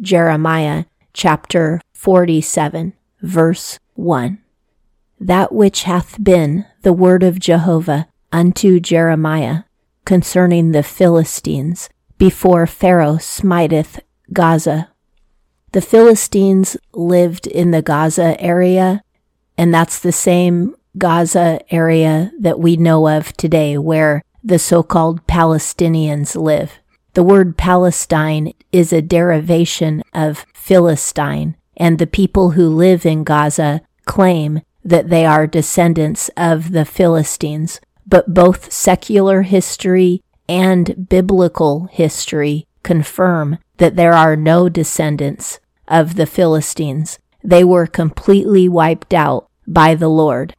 Jeremiah chapter 47, verse 1. That which hath been the word of Jehovah unto Jeremiah concerning the Philistines before Pharaoh smiteth Gaza. The Philistines lived in the Gaza area, and that's the same Gaza area that we know of today where the so called Palestinians live. The word Palestine is a derivation of Philistine, and the people who live in Gaza claim that they are descendants of the Philistines. But both secular history and biblical history confirm that there are no descendants of the Philistines. They were completely wiped out by the Lord.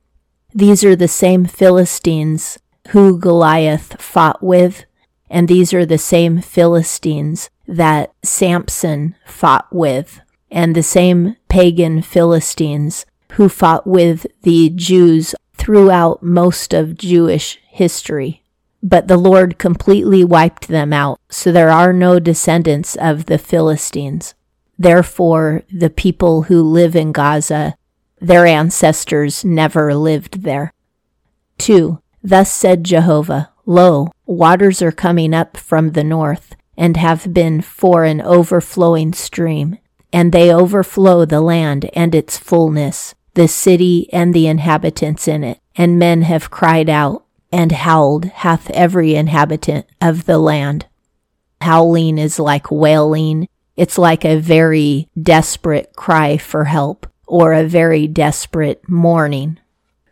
These are the same Philistines who Goliath fought with, and these are the same Philistines that Samson fought with, and the same pagan Philistines who fought with the Jews throughout most of Jewish history. But the Lord completely wiped them out, so there are no descendants of the Philistines. Therefore, the people who live in Gaza, their ancestors never lived there. 2. Thus said Jehovah, Lo, waters are coming up from the north, and have been for an overflowing stream, and they overflow the land and its fullness, the city and the inhabitants in it. And men have cried out, and howled hath every inhabitant of the land. Howling is like wailing, it's like a very desperate cry for help or a very desperate mourning.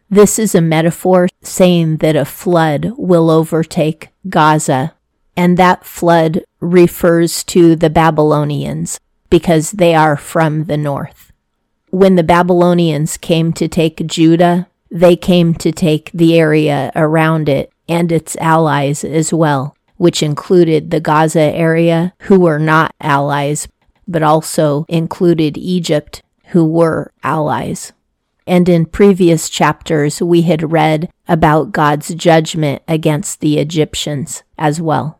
This is a metaphor saying that a flood will overtake Gaza, and that flood refers to the Babylonians because they are from the north. When the Babylonians came to take Judah, they came to take the area around it and its allies as well which included the Gaza area, who were not allies, but also included Egypt, who were allies. And in previous chapters, we had read about God's judgment against the Egyptians as well.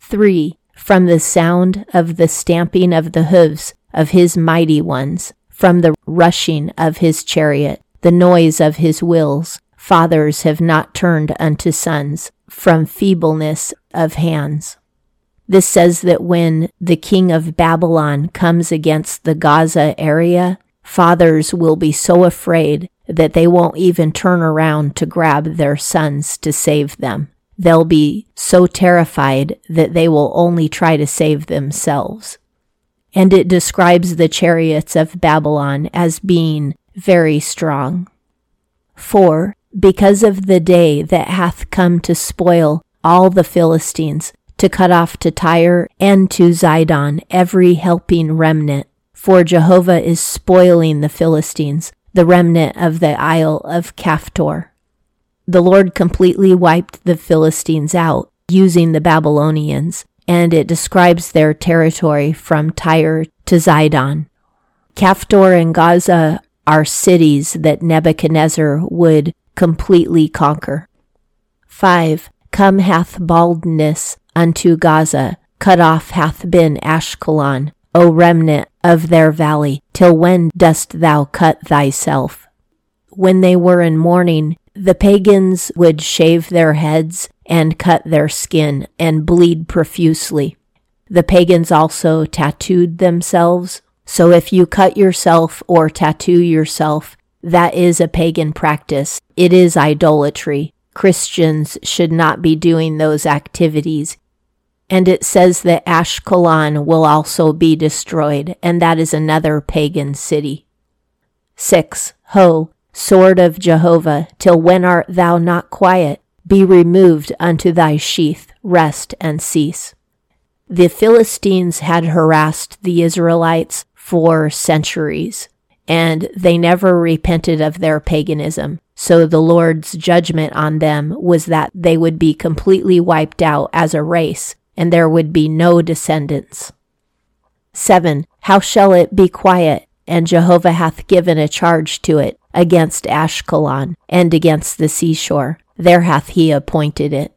3. From the sound of the stamping of the hooves of his mighty ones, from the rushing of his chariot, the noise of his wheels, fathers have not turned unto sons, from feebleness of hands. This says that when the king of Babylon comes against the Gaza area, fathers will be so afraid that they won't even turn around to grab their sons to save them. They'll be so terrified that they will only try to save themselves. And it describes the chariots of Babylon as being very strong. For, because of the day that hath come to spoil all the Philistines, to cut off to Tyre and to Zidon every helping remnant. For Jehovah is spoiling the Philistines, the remnant of the isle of Caphtor. The Lord completely wiped the Philistines out using the Babylonians, and it describes their territory from Tyre to Zidon. Caphtor and Gaza are cities that Nebuchadnezzar would completely conquer. 5. Come hath baldness unto Gaza, cut off hath been Ashkelon, O remnant of their valley, till when dost thou cut thyself? When they were in mourning, the pagans would shave their heads and cut their skin and bleed profusely. The pagans also tattooed themselves. So if you cut yourself or tattoo yourself, that is a pagan practice. It is idolatry. Christians should not be doing those activities. And it says that Ashkelon will also be destroyed, and that is another pagan city. 6. Ho, sword of Jehovah, till when art thou not quiet? Be removed unto thy sheath, rest and cease. The Philistines had harassed the Israelites for centuries and they never repented of their paganism. So the Lord's judgment on them was that they would be completely wiped out as a race, and there would be no descendants. 7. How shall it be quiet? And Jehovah hath given a charge to it against Ashkelon and against the seashore. There hath he appointed it.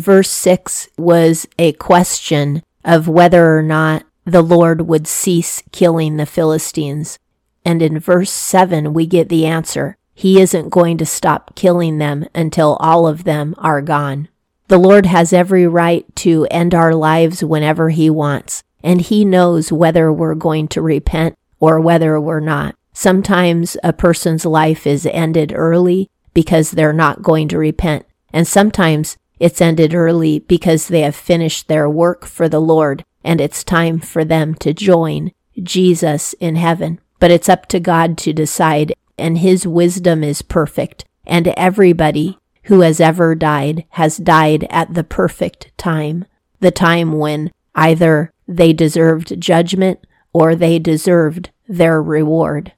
Verse 6 was a question of whether or not the Lord would cease killing the Philistines. And in verse 7, we get the answer. He isn't going to stop killing them until all of them are gone. The Lord has every right to end our lives whenever He wants, and He knows whether we're going to repent or whether we're not. Sometimes a person's life is ended early because they're not going to repent, and sometimes it's ended early because they have finished their work for the Lord and it's time for them to join Jesus in heaven. But it's up to God to decide, and His wisdom is perfect, and everybody who has ever died has died at the perfect time, the time when either they deserved judgment or they deserved their reward.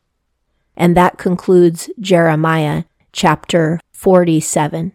And that concludes Jeremiah chapter 47.